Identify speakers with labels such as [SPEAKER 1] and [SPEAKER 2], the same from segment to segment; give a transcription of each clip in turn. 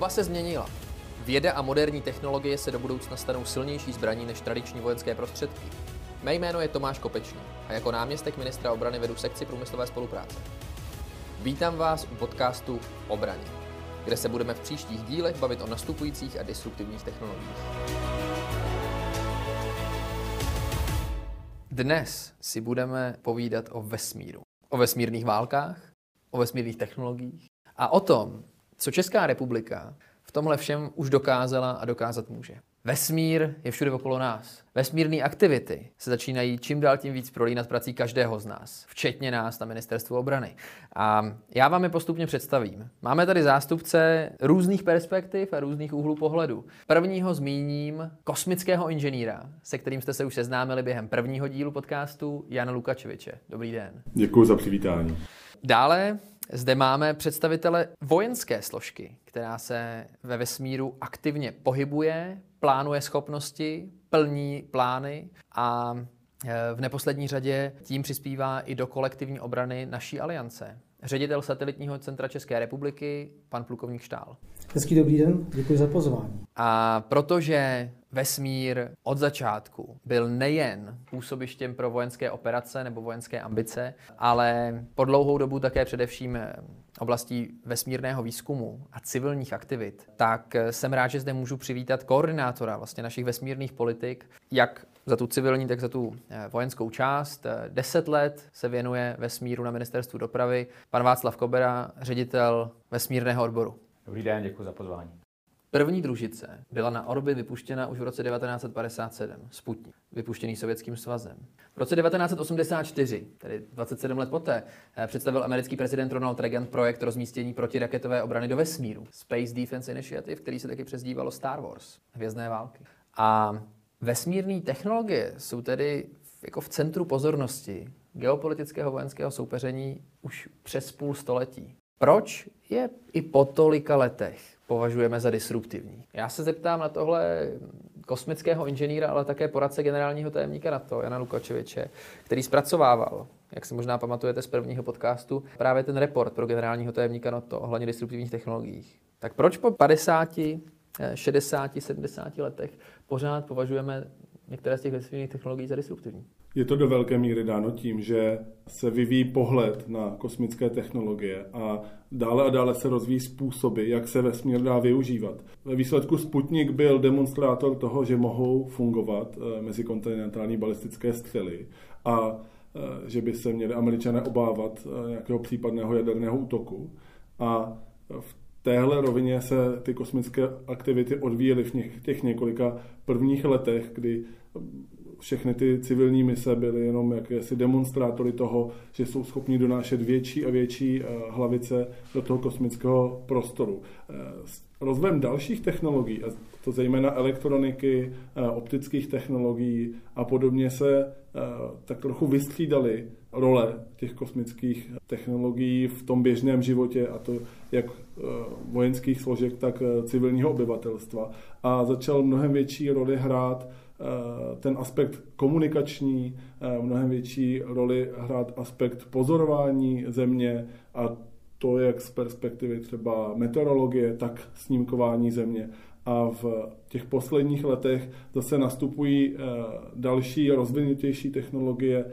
[SPEAKER 1] Doba se změnila. Věda a moderní technologie se do budoucna stanou silnější zbraní než tradiční vojenské prostředky. Mé jméno je Tomáš Kopečný a jako náměstek ministra obrany vedu sekci průmyslové spolupráce. Vítám vás u podcastu Obraně, kde se budeme v příštích dílech bavit o nastupujících a disruptivních technologiích. Dnes si budeme povídat o vesmíru. O vesmírných válkách, o vesmírných technologiích a o tom, co Česká republika v tomhle všem už dokázala a dokázat může. Vesmír je všude okolo nás. Vesmírné aktivity se začínají čím dál tím víc prolínat prací každého z nás, včetně nás na ministerstvu obrany. A já vám je postupně představím. Máme tady zástupce různých perspektiv a různých úhlů pohledu. Prvního zmíním kosmického inženýra, se kterým jste se už seznámili během prvního dílu podcastu, Jana Lukačeviče. Dobrý den.
[SPEAKER 2] Děkuji za přivítání.
[SPEAKER 1] Dále zde máme představitele vojenské složky, která se ve vesmíru aktivně pohybuje, plánuje schopnosti, plní plány a e, v neposlední řadě tím přispívá i do kolektivní obrany naší aliance. Ředitel satelitního centra České republiky, pan plukovník Štál.
[SPEAKER 3] Hezký dobrý den, děkuji za pozvání.
[SPEAKER 1] A protože vesmír od začátku byl nejen působištěm pro vojenské operace nebo vojenské ambice, ale po dlouhou dobu také především oblastí vesmírného výzkumu a civilních aktivit, tak jsem rád, že zde můžu přivítat koordinátora vlastně našich vesmírných politik, jak za tu civilní, tak za tu eh, vojenskou část. Deset let se věnuje vesmíru na ministerstvu dopravy. Pan Václav Kobera, ředitel vesmírného odboru.
[SPEAKER 4] Dobrý den, děkuji za pozvání.
[SPEAKER 1] První družice byla na orbit vypuštěna už v roce 1957, Sputnik, vypuštěný Sovětským svazem. V roce 1984, tedy 27 let poté, eh, představil americký prezident Ronald Reagan projekt rozmístění protiraketové obrany do vesmíru, Space Defense Initiative, který se taky přezdívalo Star Wars, hvězdné války. A vesmírné technologie jsou tedy jako v centru pozornosti geopolitického vojenského soupeření už přes půl století. Proč je i po tolika letech považujeme za disruptivní? Já se zeptám na tohle kosmického inženýra, ale také poradce generálního tajemníka NATO, Jana Lukačeviče, který zpracovával, jak si možná pamatujete z prvního podcastu, právě ten report pro generálního tajemníka NATO ohledně disruptivních technologiích. Tak proč po 50, 60, 70 letech pořád považujeme některé z těch vesmírných technologií za disruptivní?
[SPEAKER 2] Je to do velké míry dáno tím, že se vyvíjí pohled na kosmické technologie a dále a dále se rozvíjí způsoby, jak se vesmír dá využívat. Ve výsledku Sputnik byl demonstrátor toho, že mohou fungovat eh, mezikontinentální balistické střely a eh, že by se měli američané obávat eh, nějakého případného jaderného útoku. A v téhle rovině se ty kosmické aktivity odvíjely v těch několika prvních letech, kdy všechny ty civilní mise byly jenom jakési demonstrátory toho, že jsou schopni donášet větší a větší eh, hlavice do toho kosmického prostoru. Eh, s rozvojem dalších technologií, a to zejména elektroniky, eh, optických technologií a podobně se tak trochu vystřídaly role těch kosmických technologií v tom běžném životě, a to jak vojenských složek, tak civilního obyvatelstva. A začal mnohem větší roli hrát Eh, ten aspekt komunikační, eh, mnohem větší roli hrát aspekt pozorování země a to jak z perspektivy třeba meteorologie, tak snímkování země. A v těch posledních letech zase nastupují eh, další rozvinutější technologie,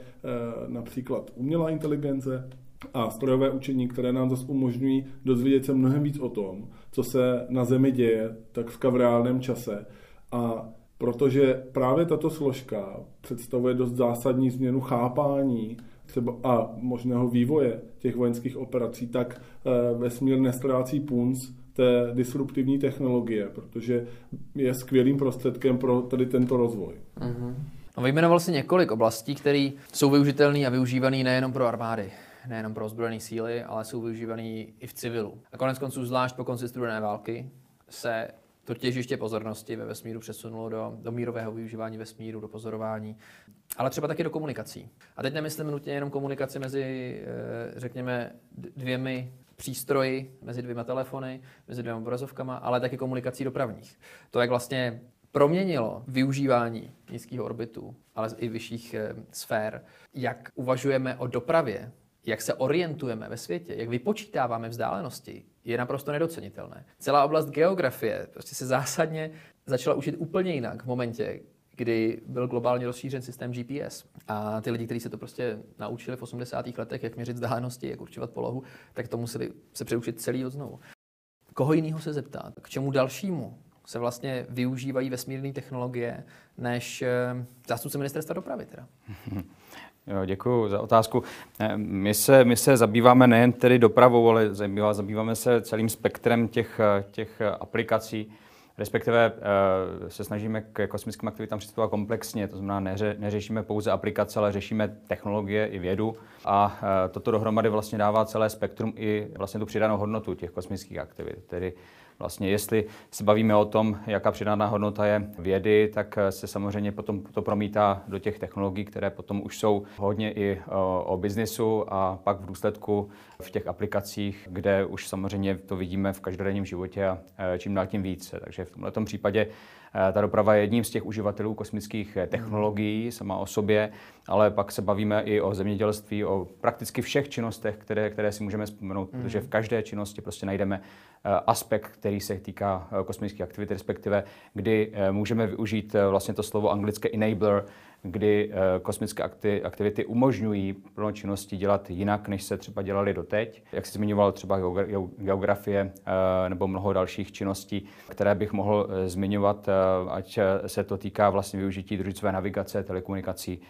[SPEAKER 2] například umělá inteligence a strojové učení, které nám zase umožňují dozvědět se mnohem víc o tom, co se na Zemi děje, tak v reálném čase. A protože právě tato složka představuje dost zásadní změnu chápání třeba a možného vývoje těch vojenských operací, tak eh, vesmír nestrácí punc té disruptivní technologie, protože je skvělým prostředkem pro tady tento rozvoj. Mm-hmm.
[SPEAKER 1] No, vyjmenoval si několik oblastí, které jsou využitelné a využívané nejenom pro armády, nejenom pro ozbrojené síly, ale jsou využívané i v civilu. A konec konců, zvlášť po konci studené války, se to těžiště pozornosti ve vesmíru přesunulo do, do mírového využívání vesmíru, do pozorování, ale třeba taky do komunikací. A teď nemyslím nutně jenom komunikaci mezi, eh, řekněme, dvěmi přístroji, mezi dvěma telefony, mezi dvěma obrazovkama, ale taky komunikací dopravních. To, jak vlastně proměnilo využívání nízkého orbitu, ale i vyšších e, sfér, jak uvažujeme o dopravě, jak se orientujeme ve světě, jak vypočítáváme vzdálenosti, je naprosto nedocenitelné. Celá oblast geografie prostě se zásadně začala učit úplně jinak v momentě, kdy byl globálně rozšířen systém GPS. A ty lidi, kteří se to prostě naučili v 80. letech, jak měřit vzdálenosti, jak určovat polohu, tak to museli se přeučit celý od znovu. Koho jiného se zeptat? K čemu dalšímu se vlastně využívají vesmírné technologie než eh, zástupce ministerstva dopravy teda?
[SPEAKER 4] Jo, děkuji za otázku. Eh, my se, my se zabýváme nejen tedy dopravou, ale zabýváme se celým spektrem těch, eh, těch aplikací, respektive se snažíme k kosmickým aktivitám přistupovat komplexně, to znamená neře, neřešíme pouze aplikace, ale řešíme technologie i vědu. A toto dohromady vlastně dává celé spektrum i vlastně tu přidanou hodnotu těch kosmických aktivit, tedy Vlastně jestli se bavíme o tom, jaká přidaná hodnota je vědy, tak se samozřejmě potom to promítá do těch technologií, které potom už jsou hodně i o, o biznisu a pak v důsledku v těch aplikacích, kde už samozřejmě to vidíme v každodenním životě a e, čím dál tím více. Takže v tomto případě Eh, ta doprava je jedním z těch uživatelů kosmických eh, technologií sama o sobě, ale pak se bavíme i o zemědělství, o prakticky všech činnostech, které, které si můžeme vzpomenout, mm. protože v každé činnosti prostě najdeme eh, aspekt, který se týká kosmických aktivit, respektive kdy můžeme využít vlastně to slovo anglické enabler, kdy eh, kosmické aktivity umožňují plno činnosti dělat jinak, než se třeba dělali doteď. Jak jsi zmiňoval třeba geografie eh, nebo mnoho dalších činností, které bych mohl eh, zmiňovat, ať se to týká vlastně využití družicové navigace, telekomunikací,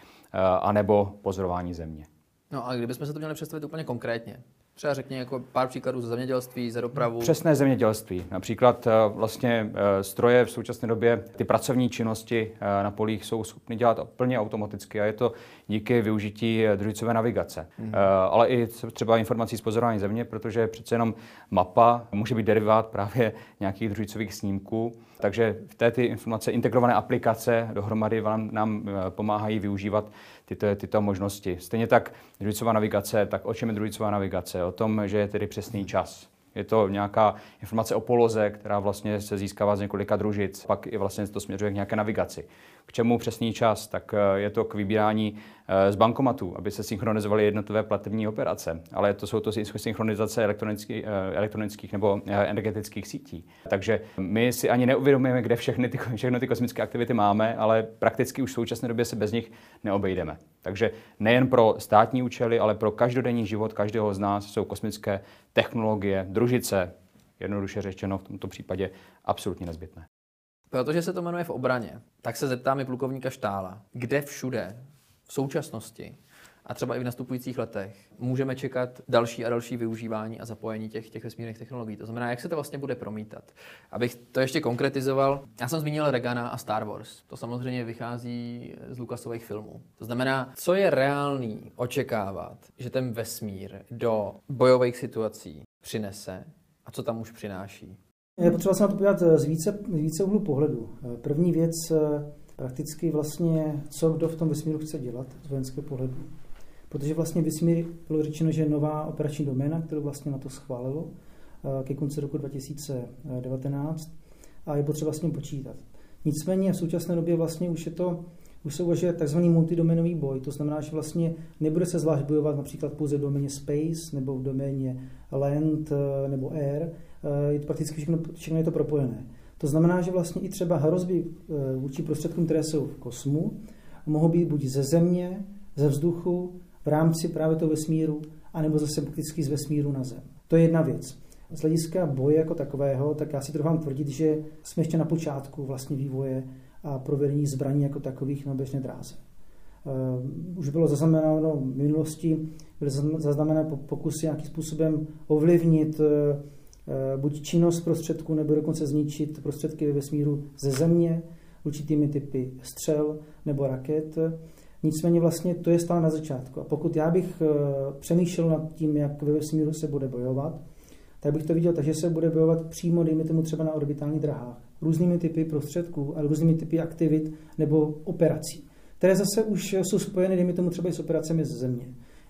[SPEAKER 4] anebo pozorování země.
[SPEAKER 1] No a kdybychom se to měli představit úplně konkrétně, Třeba řekni jako pár příkladů ze zemědělství, ze dopravu.
[SPEAKER 4] Přesné zemědělství. Například eh, vlastně eh, stroje v současné době, ty pracovní činnosti eh, na polích jsou schopny dělat plně automaticky a je to díky využití družicové navigace. Mm. Ale i třeba informací z pozorování země, protože přece jenom mapa může být derivát právě nějakých družicových snímků. Takže v té ty informace, integrované aplikace dohromady vám, nám pomáhají využívat tyto, tyto možnosti. Stejně tak družicová navigace, tak o čem je družicová navigace? O tom, že je tedy přesný čas. Je to nějaká informace o poloze, která vlastně se získává z několika družic, pak i vlastně to směřuje k nějaké navigaci. K čemu přesný čas? Tak eh, je to k vybírání eh, z bankomatu, aby se synchronizovaly jednotlivé platební operace. Ale to jsou to synchronizace elektronických, eh, elektronických nebo energetických sítí. Takže my si ani neuvědomujeme, kde všechny ty, všechny ty kosmické aktivity máme, ale prakticky už v současné době se bez nich neobejdeme. Takže nejen pro státní účely, ale pro každodenní život každého z nás jsou kosmické technologie, družice, jednoduše řečeno v tomto případě absolutně nezbytné.
[SPEAKER 1] Protože se to jmenuje v obraně, tak se zeptáme plukovníka Štála, kde všude v současnosti a třeba i v nastupujících letech můžeme čekat další a další využívání a zapojení těch, těch vesmírných technologií. To znamená, jak se to vlastně bude promítat. Abych to ještě konkretizoval, já jsem zmínil Regana a Star Wars. To samozřejmě vychází z Lucasových filmů. To znamená, co je reálný očekávat, že ten vesmír do bojových situací přinese a co tam už přináší.
[SPEAKER 3] Je potřeba se na to podívat z více, z více úhlu pohledu. První věc, prakticky vlastně, co kdo v tom vesmíru chce dělat z vojenského pohledu. Protože vlastně vesmír bylo řečeno, že nová operační doména, kterou vlastně na to schválilo ke konci roku 2019 a je potřeba s ním počítat. Nicméně v současné době vlastně už je to už se uvažuje tzv. multidomenový boj, to znamená, že vlastně nebude se zvlášť bojovat například pouze v doméně space nebo v doméně land nebo air, Eh, je to prakticky všechno, všechno je to propojené. To znamená, že vlastně i třeba hrozby eh, vůči prostředkům, které jsou v kosmu, mohou být buď ze země, ze vzduchu, v rámci právě toho vesmíru, anebo zase prakticky z vesmíru na zem. To je jedna věc. Z hlediska boje jako takového, tak já si trochu tvrdit, že jsme ještě na počátku vlastně vývoje a provedení zbraní jako takových na běžné dráze. Uh, už bylo zaznamenáno v minulosti, byly zaznamenány pokusy nějakým způsobem ovlivnit uh, Eh, buď činnost prostředků, nebo dokonce zničit prostředky ve vesmíru ze země, určitými typy střel nebo raket. Nicméně vlastně to je stále na začátku. A pokud já bych eh, přemýšlel nad tím, jak ve vesmíru se bude bojovat, tak bych to viděl tak, že se bude bojovat přímo, dejme tomu třeba na orbitálních drahách, různými typy prostředků a různými typy aktivit nebo operací, které zase už jsou spojeny, dejme tomu třeba i s operacemi ze země.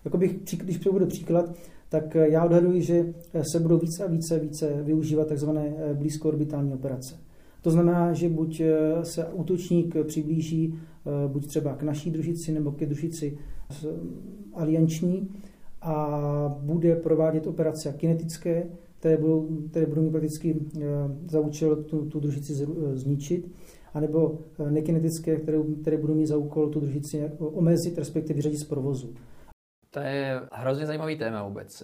[SPEAKER 3] Jako bych, když přebudu příklad, tak eh, já odhaduji, že eh, se budou více a více, více využívat tzv. Eh, blízkoorbitální operace. To znamená, že buď se útočník přiblíží buď třeba k naší družici nebo ke družici alianční a bude provádět operace kinetické, které budou, které budou mít prakticky za účel tu, tu družici zničit, anebo nekinetické, které, které budou mít za úkol tu družici omezit, respektive vyřadit z provozu.
[SPEAKER 1] To je hrozně zajímavý téma vůbec,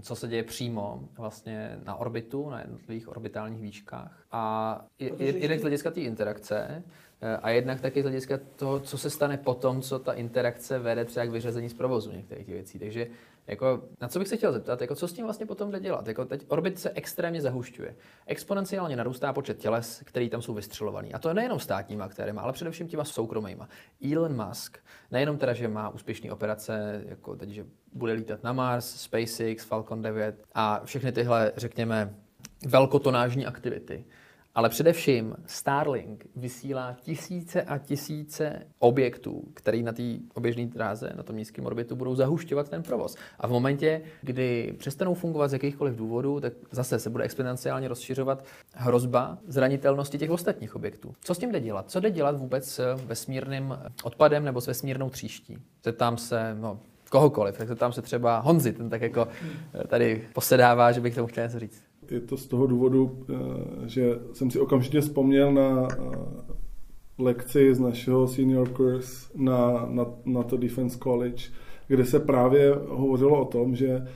[SPEAKER 1] co se děje přímo vlastně na orbitu, na jednotlivých orbitálních výškách. A jednak z hlediska té interakce, eh, a jednak taky z hlediska toho, co se stane potom, co ta interakce vede třeba k vyřazení z provozu některých těch věcí. Takže jako, na co bych se chtěl zeptat, jako, co s tím vlastně potom jde dělat? Jako, teď orbit se extrémně zahušťuje. Exponenciálně narůstá počet těles, který tam jsou vystřelovaný. A to je nejenom státníma aktérima, ale především těma soukromýma. Elon Musk, nejenom teda, že má úspěšné operace, jako teď, že bude lítat na Mars, SpaceX, Falcon 9 a všechny tyhle, řekněme, velkotonážní aktivity, ale především Starlink vysílá tisíce a tisíce objektů, které na té oběžné dráze, na tom nízkém orbitu, budou zahušťovat ten provoz. A v momentě, kdy přestanou fungovat z jakýchkoliv důvodů, tak zase se bude exponenciálně rozšiřovat hrozba zranitelnosti těch ostatních objektů. Co s tím jde dělat? Co jde dělat vůbec s vesmírným odpadem nebo s vesmírnou tříští? Zeptám se, no, kohokoliv, tak zeptám se třeba Honzi, ten tak jako tady posedává, že bych tomu chtěl něco říct
[SPEAKER 2] je to z toho důvodu, eh, že jsem si okamžitě vzpomněl na eh, lekci z našeho senior course na, na, na to Defense College, kde se právě hovořilo o tom, že eh,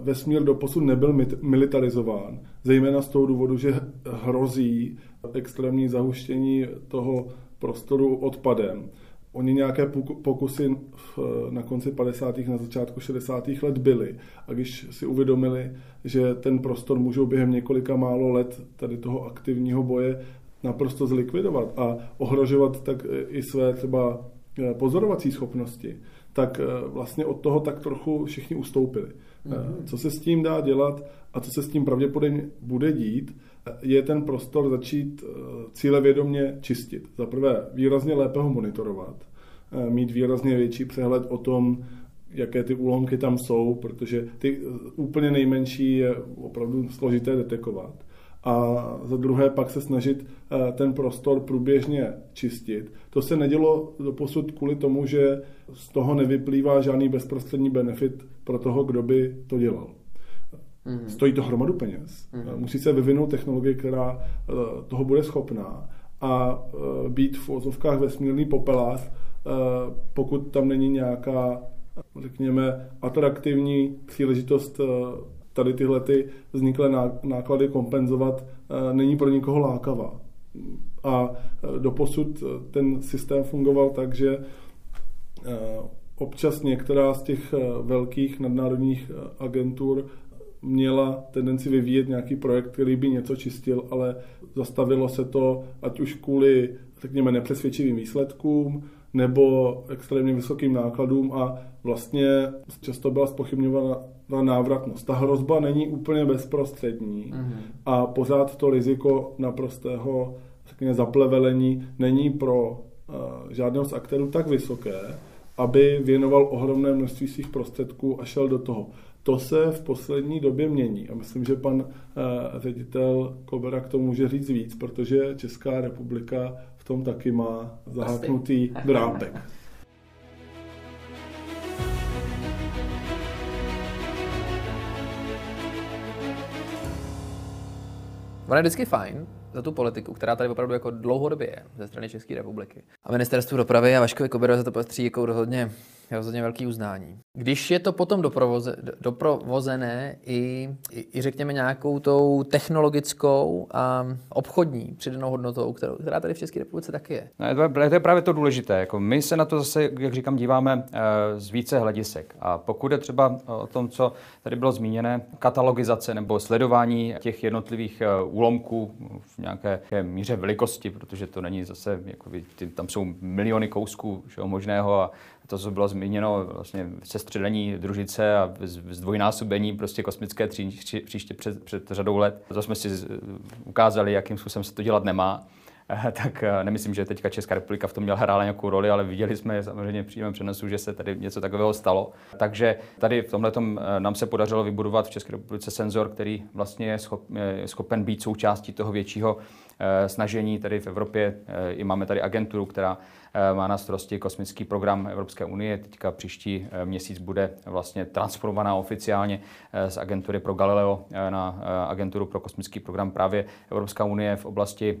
[SPEAKER 2] vesmír doposud nebyl militarizován, zejména z toho důvodu, že hrozí extrémní zahuštění toho prostoru odpadem. Oni nějaké pokusy na konci 50. na začátku 60. let byly. A když si uvědomili, že ten prostor můžou během několika málo let tady toho aktivního boje naprosto zlikvidovat a ohrožovat tak i své třeba eh, pozorovací schopnosti, tak eh, vlastně od toho tak trochu všichni ustoupili. Mm-hmm. Co se s tím dá dělat a co se s tím pravděpodobně bude dít, je ten prostor začít eh, cílevědomně čistit. Za prvé výrazně lépe ho monitorovat, eh, mít výrazně větší přehled o tom, jaké ty úlomky tam jsou, protože ty eh, úplně nejmenší je opravdu složité detekovat. A za druhé pak se snažit ten prostor průběžně čistit. To se nedělo doposud kvůli tomu, že z toho nevyplývá žádný bezprostřední benefit pro toho, kdo by to dělal. Mm. Stojí to hromadu peněz. Mm. Musí se vyvinout technologie, která eh, toho bude schopná a eh, být v ozovkách vesmírný popelář, pokud tam není nějaká, řekněme, atraktivní příležitost tady tyhle ty vzniklé náklady kompenzovat, není pro nikoho lákavá. A doposud ten systém fungoval tak, že občas některá z těch velkých nadnárodních agentur měla tendenci vyvíjet nějaký projekt, který by něco čistil, ale zastavilo se to, ať už kvůli, řekněme, nepřesvědčivým výsledkům, nebo extrémně vysokým nákladům a vlastně často byla spochybňována návratnost. Ta hrozba není úplně bezprostřední mm-hmm. a pořád to riziko naprostého řekněme, zaplevelení není pro uh, žádného z aktérů tak vysoké, aby věnoval ohromné množství svých prostředků a šel do toho. To se v poslední době mění a myslím, že pan uh, ředitel Kobera k tomu může říct víc, protože Česká republika v tom taky má zaháknutý drápek.
[SPEAKER 1] Ono je vždycky fajn za tu politiku, která tady opravdu jako dlouhodobě je ze strany České republiky. A ministerstvu dopravy a Vaškovi Koberovi za to patří jako rozhodně rozhodně velký uznání. Když je to potom doprovoze, doprovozené i, i, i řekněme nějakou tou technologickou a obchodní přidanou hodnotou, kterou, která tady v České republice taky je.
[SPEAKER 4] No, to, je, to je právě to důležité. Jako my se na to zase, jak říkám, díváme eh, z více hledisek. A pokud je třeba o tom, co tady bylo zmíněné, katalogizace nebo sledování těch jednotlivých eh, úlomků v nějaké míře velikosti, protože to není zase, jako, tam jsou miliony kousků všeho možného a to, co bylo zmíněno, vlastně sestředení družice a zdvojnásobení prostě kosmické příště před, před řadou let. To jsme si ukázali, jakým způsobem se to dělat nemá tak eh, nemyslím, že teďka Česká republika v tom měla hrála nějakou roli, ale viděli jsme samozřejmě v přenosu, že se tady něco takového stalo. Takže tady v tomhle eh, nám se podařilo vybudovat v České republice senzor, který vlastně je schopen být součástí toho většího snažení tady v Evropě. I máme tady agenturu, která Eh, má na starosti kosmický program Evropské unie. Teďka příští eh, měsíc bude vlastně transformovaná oficiálně eh, z agentury pro Galileo na agenturu pro kosmický program. Právě Evropská unie v oblasti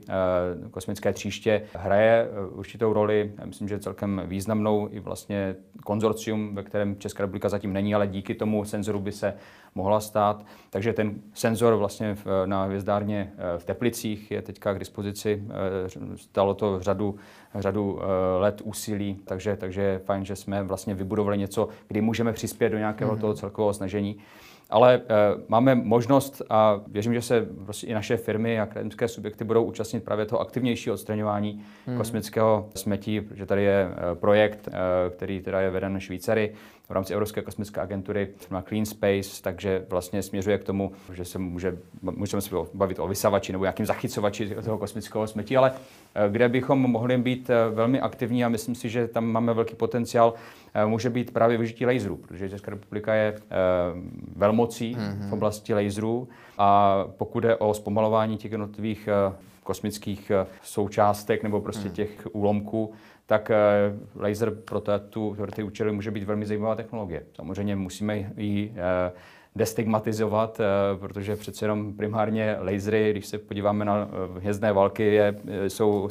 [SPEAKER 4] kosmické tříště hraje určitou roli, myslím, že celkem významnou i vlastně konzorcium, ve kterém Česká republika zatím není, ale díky tomu senzoru by se mohla stát. Takže ten senzor vlastně na hvězdárně v Teplicích je teďka k dispozici. Stalo to řadu řadu eh, let úsilí, takže, takže je fajn, že jsme vlastně vybudovali něco, kdy můžeme přispět do nějakého mm-hmm. toho celkového snažení. Ale e, máme možnost a věřím, že se prostě i naše firmy a akademické subjekty budou účastnit právě toho aktivnějšího odstraňování hmm. kosmického smetí, protože tady je e, projekt, e, který teda je veden Švýcary v rámci Evropské kosmické agentury, má Clean Space, takže vlastně směřuje k tomu, že se může, můžeme se bavit o vysavači nebo nějakým zachycovači toho kosmického smetí, ale kde bychom mohli být velmi aktivní a myslím si, že tam máme velký potenciál, může být právě využití laserů, protože Česká republika je velmi velmocí mm-hmm. v oblasti laserů a pokud je o zpomalování těch jednotlivých eh, kosmických eh, součástek nebo prostě mm. těch úlomků, tak eh, laser pro, tu, pro ty účely může být velmi zajímavá technologie. Samozřejmě musíme ji destigmatizovat, protože přece jenom primárně lasery, když se podíváme na hvězdné války, je, jsou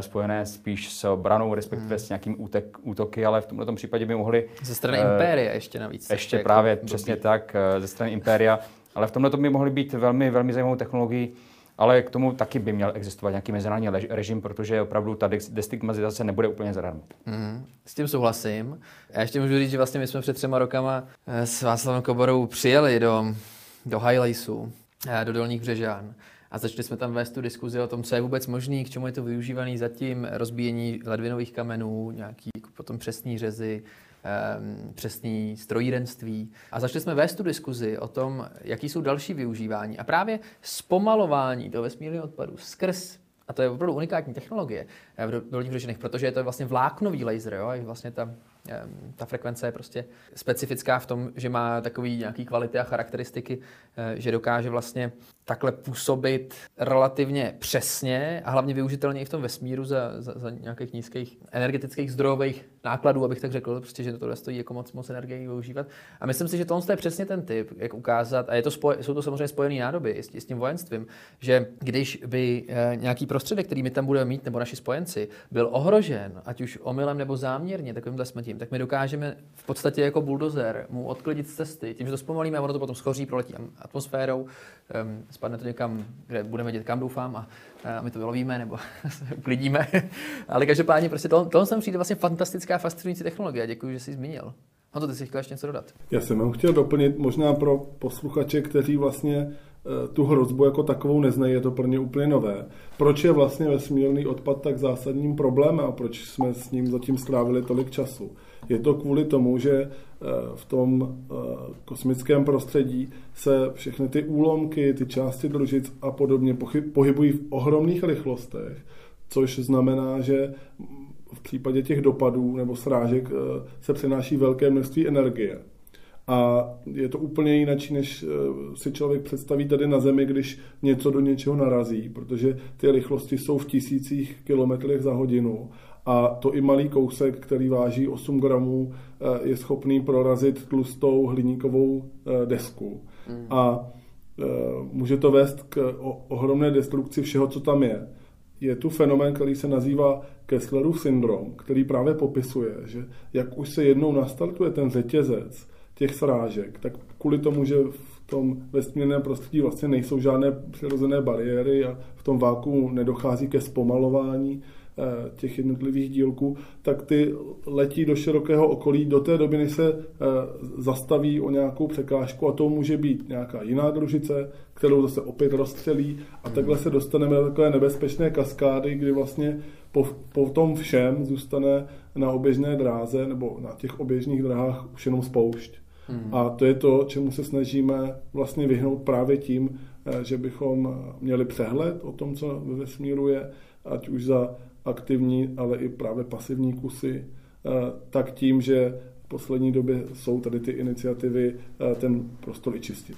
[SPEAKER 4] spojené spíš s branou, respektive hmm. s nějakým útek, útoky, ale v tomto případě by mohli...
[SPEAKER 1] Ze strany uh, Impéria ještě navíc.
[SPEAKER 4] Ještě právě, jako přesně tak, ze strany Impéria. Ale v tomto by mohly být velmi, velmi zajímavou technologií, ale k tomu taky by měl existovat nějaký mezinárodní režim, protože opravdu ta destigmatizace nebude úplně zadarmo.
[SPEAKER 1] Mm, s tím souhlasím. Já ještě můžu říct, že vlastně my jsme před třema rokama s Václavem Koborou přijeli do, do Highlaisu, do Dolních Břežán a začali jsme tam vést tu diskuzi o tom, co je vůbec možný, k čemu je to využívaný zatím, rozbíjení ledvinových kamenů, nějaký jako potom přesný řezy, um, přesný strojírenství. A začali jsme vést tu diskuzi o tom, jaký jsou další využívání. A právě zpomalování toho vesmírného odpadu skrz a to je opravdu unikátní technologie v dolních vřešinech, protože je to vlastně vláknový laser, jo? vlastně ta ta frekvence je prostě specifická v tom, že má takový nějaký kvality a charakteristiky, eh, že dokáže vlastně takhle působit relativně přesně a hlavně využitelně i v tom vesmíru za, za, za nějakých nízkých energetických zdrojových nákladů, abych tak řekl, prostě, že to stojí jako moc, moc energie využívat. A myslím si, že tohle je přesně ten typ, jak ukázat, a je to spoj, jsou to samozřejmě spojené nádoby s, s tím vojenstvím, že když by e, nějaký prostředek, který my tam budeme mít, nebo naši spojenci, byl ohrožen, ať už omylem nebo záměrně takovýmhle smetím, tak my dokážeme v podstatě jako buldozer mu odklidit z cesty. Tím, že to zpomalíme ono to potom schoří, proletí atmosférou, um, spadne to někam, kde budeme vědět, kam doufám, a, a my to vylovíme nebo uklidíme. Ale každopádně prostě to, tohle sem přijde vlastně fantastická, fascinující technologie. Děkuji, že jsi zmínil. to ty si chtěl ještě něco dodat?
[SPEAKER 2] Já jsem jenom chtěl doplnit možná pro posluchače, kteří vlastně Eh, tu hrozbu jako takovou neznají, je to pro ně úplně nové. Proč je vlastně vesmírný odpad tak zásadním problémem a proč jsme s ním zatím strávili tolik času? Je to kvůli tomu, že v tom eh, kosmickém prostředí se všechny ty úlomky, ty části družic a podobně pohybují v ohromných rychlostech, což znamená, že v případě těch dopadů nebo srážek se přenáší velké množství energie. A je to úplně jinak, než eh, si člověk představí tady na Zemi, když něco do něčeho narazí, protože ty rychlosti jsou v tisících kilometrech za hodinu a to i malý kousek, který váží 8 gramů, eh, je schopný prorazit tlustou hliníkovou eh, desku. Mm. A může to vést k ohromné destrukci všeho, co tam je. Je tu fenomén, který se nazývá Kesslerův syndrom, který právě popisuje, že jak už se jednou nastartuje ten řetězec, těch srážek, tak kvůli tomu, že v tom vesmírném prostředí vlastně nejsou žádné přirozené bariéry a v tom váku nedochází ke zpomalování eh, těch jednotlivých dílků, tak ty letí do širokého okolí do té doby, než se eh, zastaví o nějakou překážku a to může být nějaká jiná družice, kterou zase opět rozstřelí a takhle se dostaneme do takové nebezpečné kaskády, kdy vlastně po, po tom všem zůstane na oběžné dráze nebo na těch oběžných dráhách už jenom spoušť. Hmm. A to je to, čemu se snažíme vlastně vyhnout právě tím, eh, že bychom měli přehled o tom, co ve vesmíru je, ať už za aktivní, ale i právě pasivní kusy, eh, tak tím, že v poslední době jsou tady ty iniciativy eh, ten prostor čistit.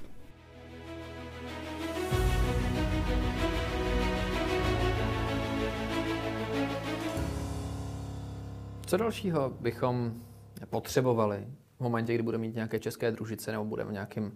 [SPEAKER 1] Co dalšího bychom potřebovali v momentě, kdy budeme mít nějaké české družice nebo budeme v nějakém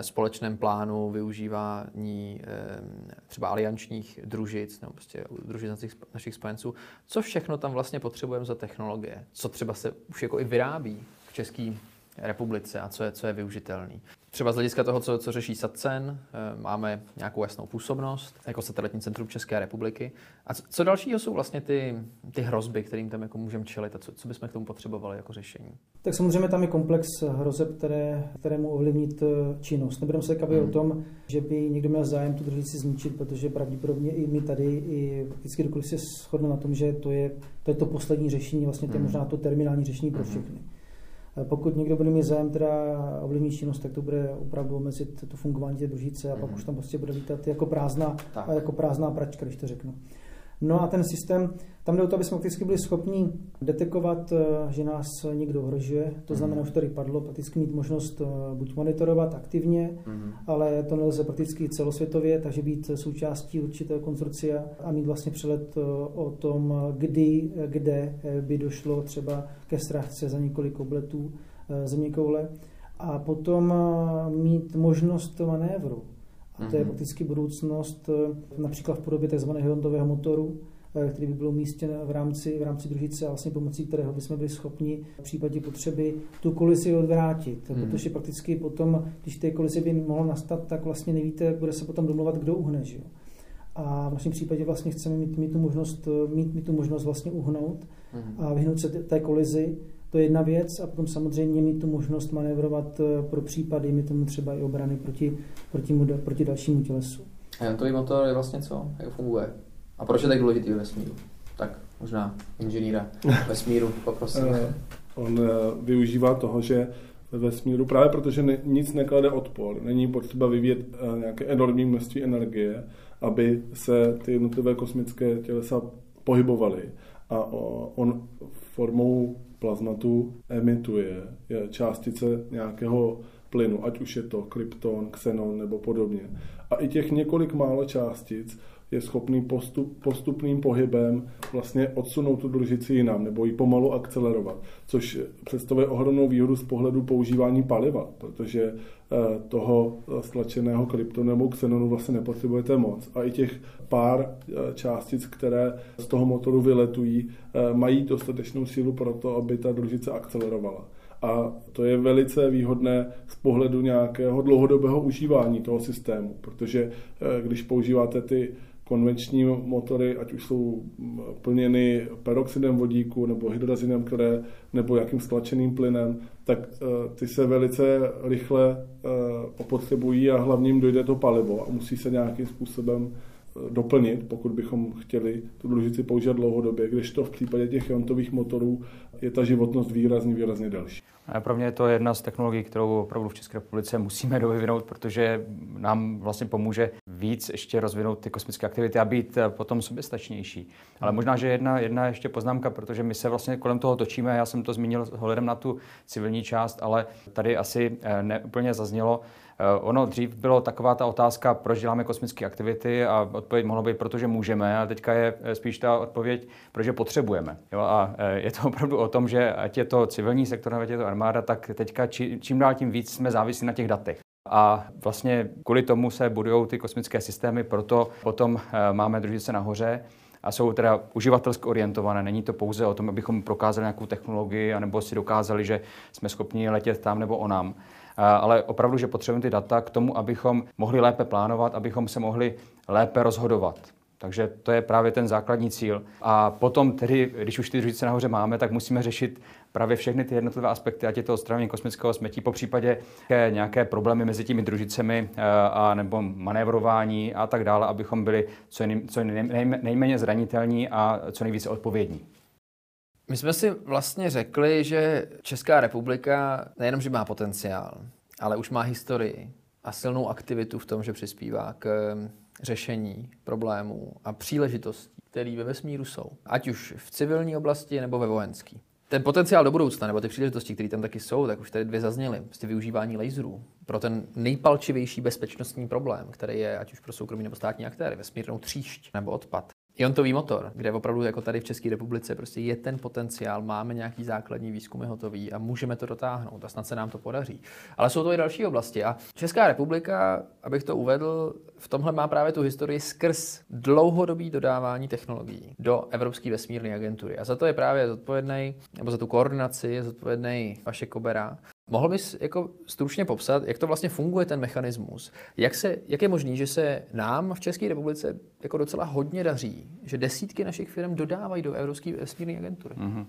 [SPEAKER 1] společném plánu využívání eh, třeba aliančních družic nebo prostě družic našich, našich spojenců. Co všechno tam vlastně potřebujeme za technologie? Co třeba se už jako i vyrábí v České republice a co je, co je využitelný? Třeba z hlediska toho, co, co řeší SATCEN, eh, máme nějakou jasnou působnost jako satelitní centrum České republiky. A co, co dalšího jsou vlastně ty, ty hrozby, kterým tam jako můžeme čelit a co, co bychom k tomu potřebovali jako řešení?
[SPEAKER 3] Tak samozřejmě tam je komplex hrozeb, které, které mu ovlivnit eh, činnost. Nebudeme se hmm. o tom, že by někdo měl zájem tu družici zničit, protože pravděpodobně i my tady, i vždycky dokud se shodne na tom, že to je to, je to poslední řešení, vlastně to je hmm. možná to terminální řešení pro hmm. Všechny. Pokud někdo bude mít zájem teda ovlivnit činnost, tak to bude opravdu omezit to fungování té družice a mm. pak mhm. už tam prostě bude lítat jako prázdná, jako prázdná pračka, když to řeknu. No a ten systém, tam jde o to, aby jsme fakticky byli schopni detekovat, eh, že nás někdo ohrožuje. To znamená, mhm. už tady padlo, prakticky mít možnost eh, buď monitorovat aktivně, mm. ale to nelze prakticky celosvětově, takže být součástí určitého konzorcia a mít vlastně přelet eh, o tom, kdy, kde by došlo třeba ke ztrátce za několik obletů země koule a potom mít možnost manévru. A to je mhm. prakticky budoucnost například v podobě tzv. hondového motoru, Eh, který by byl umístěn v rámci, v rámci družice a vlastně pomocí kterého bychom byli schopni v případě potřeby tu kolizi odvrátit. Hmm. Protože prakticky potom, když té kolizi by mohlo nastat, tak vlastně nevíte, bude se potom domluvat, kdo uhne. Že jo? A v našem případě vlastně chceme mít, mít, tu, možnost, mít, mít tu možnost vlastně uhnout hmm. a vyhnout se té kolizi. To je jedna věc a potom samozřejmě mít tu možnost manévrovat eh, pro případy, mi tomu třeba i obrany proti, proti, proti dalšímu tělesu.
[SPEAKER 1] A to motor je vlastně co? Jak funguje? A proč je tak důležitý vesmíru? Tak možná inženýra vesmíru poprosím. Eh,
[SPEAKER 2] on eh, využívá toho, že ve vesmíru, právě protože ne, nic neklade odpor, není potřeba vyvíjet nějaké enormní množství energie, aby se ty jednotlivé kosmické tělesa pohybovaly. A on formou plazmatu emituje částice nějakého plynu, ať už je to krypton, xenon nebo podobně. A i těch několik málo částic je schopný postup, postupným pohybem vlastně odsunout tu družici jinam nebo ji pomalu akcelerovat, což představuje ohromnou výhodu z pohledu používání paliva, protože eh, toho stlačeného kryptonu nebo xenonu vlastně nepotřebujete moc. A i těch pár eh, částic, které z toho motoru vyletují, eh, mají dostatečnou sílu pro to, aby ta družice akcelerovala. A to je velice výhodné z pohledu nějakého dlouhodobého užívání toho systému, protože když používáte ty konvenční motory, ať už jsou plněny peroxidem vodíku nebo hydrazinem, které, nebo jakým stlačeným plynem, tak uh, ty se velice rychle uh, opotřebují a hlavním dojde to palivo a musí se nějakým způsobem doplnit, pokud bychom chtěli tu družici používat dlouhodobě, kdežto v případě těch jontových motorů je ta životnost výrazně, výrazně delší.
[SPEAKER 4] Pro mě je to jedna z technologií, kterou opravdu v České republice musíme dovyvinout, protože nám vlastně pomůže víc ještě rozvinout ty kosmické aktivity a být eh, potom soběstačnější. Ale možná, že jedna, jedna ještě poznámka, protože my se vlastně kolem toho točíme, já jsem to zmínil hledem na tu civilní část, ale tady asi eh, neúplně zaznělo, ono dřív bylo taková ta otázka, proč děláme kosmické aktivity a odpověď mohla být, protože můžeme, a teďka je eh, spíš ta odpověď, protože potřebujeme. Jo? A eh, je to opravdu o tom, že ať je to civilní sektor, ať je to armáda, tak teďka čím dál tím víc jsme závislí na těch datech. A vlastně kvůli tomu se budují ty kosmické systémy, proto potom máme družice nahoře a jsou teda uživatelsky orientované. Není to pouze o tom, abychom prokázali nějakou technologii, anebo si dokázali, že jsme schopni letět tam nebo onam ale opravdu, že potřebujeme ty data k tomu, abychom mohli lépe plánovat, abychom se mohli lépe rozhodovat. Takže to je právě ten základní cíl. A potom tedy, když už ty družice nahoře máme, tak musíme řešit právě všechny ty jednotlivé aspekty, ať je to odstranění kosmického smetí, po případě nějaké problémy mezi těmi družicemi eh, a nebo manévrování a tak dále, abychom byli co, nej, co nejméně zranitelní a co nejvíce odpovědní.
[SPEAKER 1] My jsme si vlastně řekli, že Česká republika nejenom, že má potenciál, ale už má historii a silnou aktivitu v tom, že přispívá k um, řešení problémů a příležitostí, které ve vesmíru jsou. Ať už v civilní oblasti nebo ve vojenské. Ten potenciál do budoucna, nebo ty příležitosti, které tam taky jsou, tak už tady dvě zazněly. Prostě využívání laserů pro ten nejpalčivější bezpečnostní problém, který je ať už pro soukromí nebo státní aktéry, vesmírnou tříšť nebo odpad Iontový motor, kde opravdu jako tady v České republice prostě je ten potenciál, máme nějaký základní výzkumy hotový a můžeme to dotáhnout a snad se nám to podaří. Ale jsou to i další oblasti a Česká republika, abych to uvedl, v tomhle má právě tu historii skrz dlouhodobý dodávání technologií do Evropské vesmírné agentury. A za to je právě zodpovědný, nebo za tu koordinaci je zodpovědný Vašek Kobera. Mohl bys jako stručně popsat, jak to vlastně funguje ten mechanismus? Jak, se, jak je možný, že se nám v České republice jako docela hodně daří, že desítky našich firm dodávají do Evropské vesmírné agentury?
[SPEAKER 4] Mm-hmm.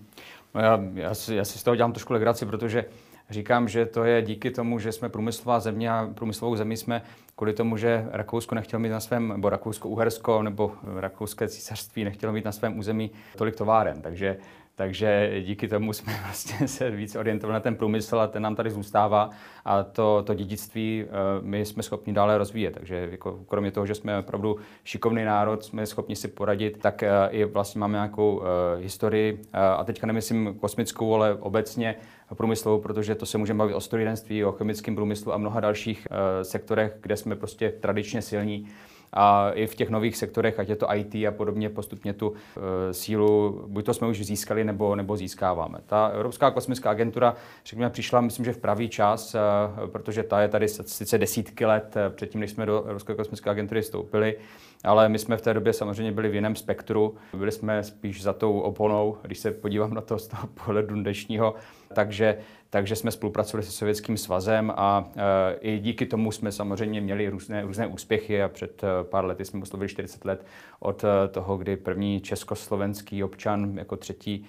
[SPEAKER 4] No já, já, si, já si z toho dělám trošku legraci, protože říkám, že to je díky tomu, že jsme průmyslová země a průmyslovou zemi jsme kvůli tomu, že Rakousko nechtělo mít na svém, nebo Rakousko-Uhersko nebo Rakouské císařství nechtělo mít na svém území tolik továren. Takže takže díky tomu jsme vlastně se víc orientovali na ten průmysl a ten nám tady zůstává. A to, to dědictví eh, my jsme schopni dále rozvíjet. Takže jako kromě toho, že jsme opravdu šikovný národ, jsme schopni si poradit, tak eh, i vlastně máme nějakou uh, historii. A teďka nemyslím kosmickou, ale obecně průmyslovou, protože to se můžeme bavit o strojírenství, o chemickém průmyslu a mnoha dalších sektorech, kde jsme prostě tradičně silní a i v těch nových sektorech, ať je to IT a podobně, postupně tu e, sílu, buď to jsme už získali, nebo, nebo získáváme. Ta Evropská kosmická agentura, řekněme, přišla, myslím, že v pravý čas, e, protože ta je tady sice desítky let e, předtím, než jsme do Evropské kosmické agentury vstoupili, ale my jsme v té době samozřejmě byli v jiném spektru, byli jsme spíš za tou oponou, když se podívám na to z toho pohledu dnešního, takže takže jsme spolupracovali se Sovětským svazem a e, i díky tomu jsme samozřejmě měli různé, různé úspěchy a před e, pár lety jsme oslovili 40 let od e, toho, kdy první československý občan jako třetí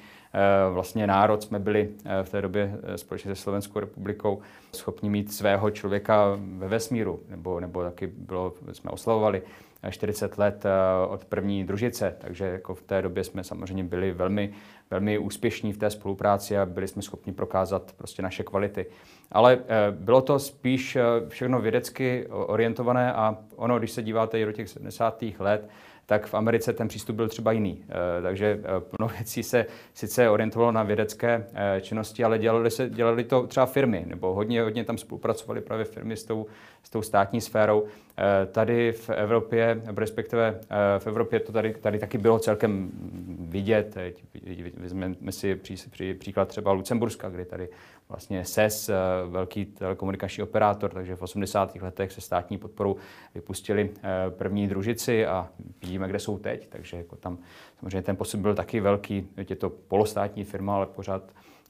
[SPEAKER 4] vlastně národ jsme byli v té době společně se Slovenskou republikou schopni mít svého člověka ve vesmíru, nebo, nebo taky bylo, jsme oslavovali 40 let od první družice, takže jako v té době jsme samozřejmě byli velmi velmi úspěšní v té spolupráci a byli jsme schopni prokázat prostě naše kvality. Ale eh, bylo to spíš eh, všechno vědecky orientované a ono, když se díváte i do těch 70. let, tak v Americe ten přístup byl třeba jiný. Eh, takže mnoho věcí se sice orientovalo na vědecké činnosti, ale dělali, se, dělali to třeba firmy, nebo hodně, hodně tam spolupracovali právě firmy s tou, s tou státní sférou. Tady v Evropě, respektive v Evropě to tady, tady taky bylo celkem vidět. Vezmeme si pří, pří, příklad třeba Lucemburska, kde tady vlastně SES, eh, velký telekomunikační operátor, takže v 80. letech se státní podporou vypustili eh, první družici a vidíme, kde jsou teď, takže jako tam samozřejmě ten posun byl taky velký, je to polostátní firma, ale pořád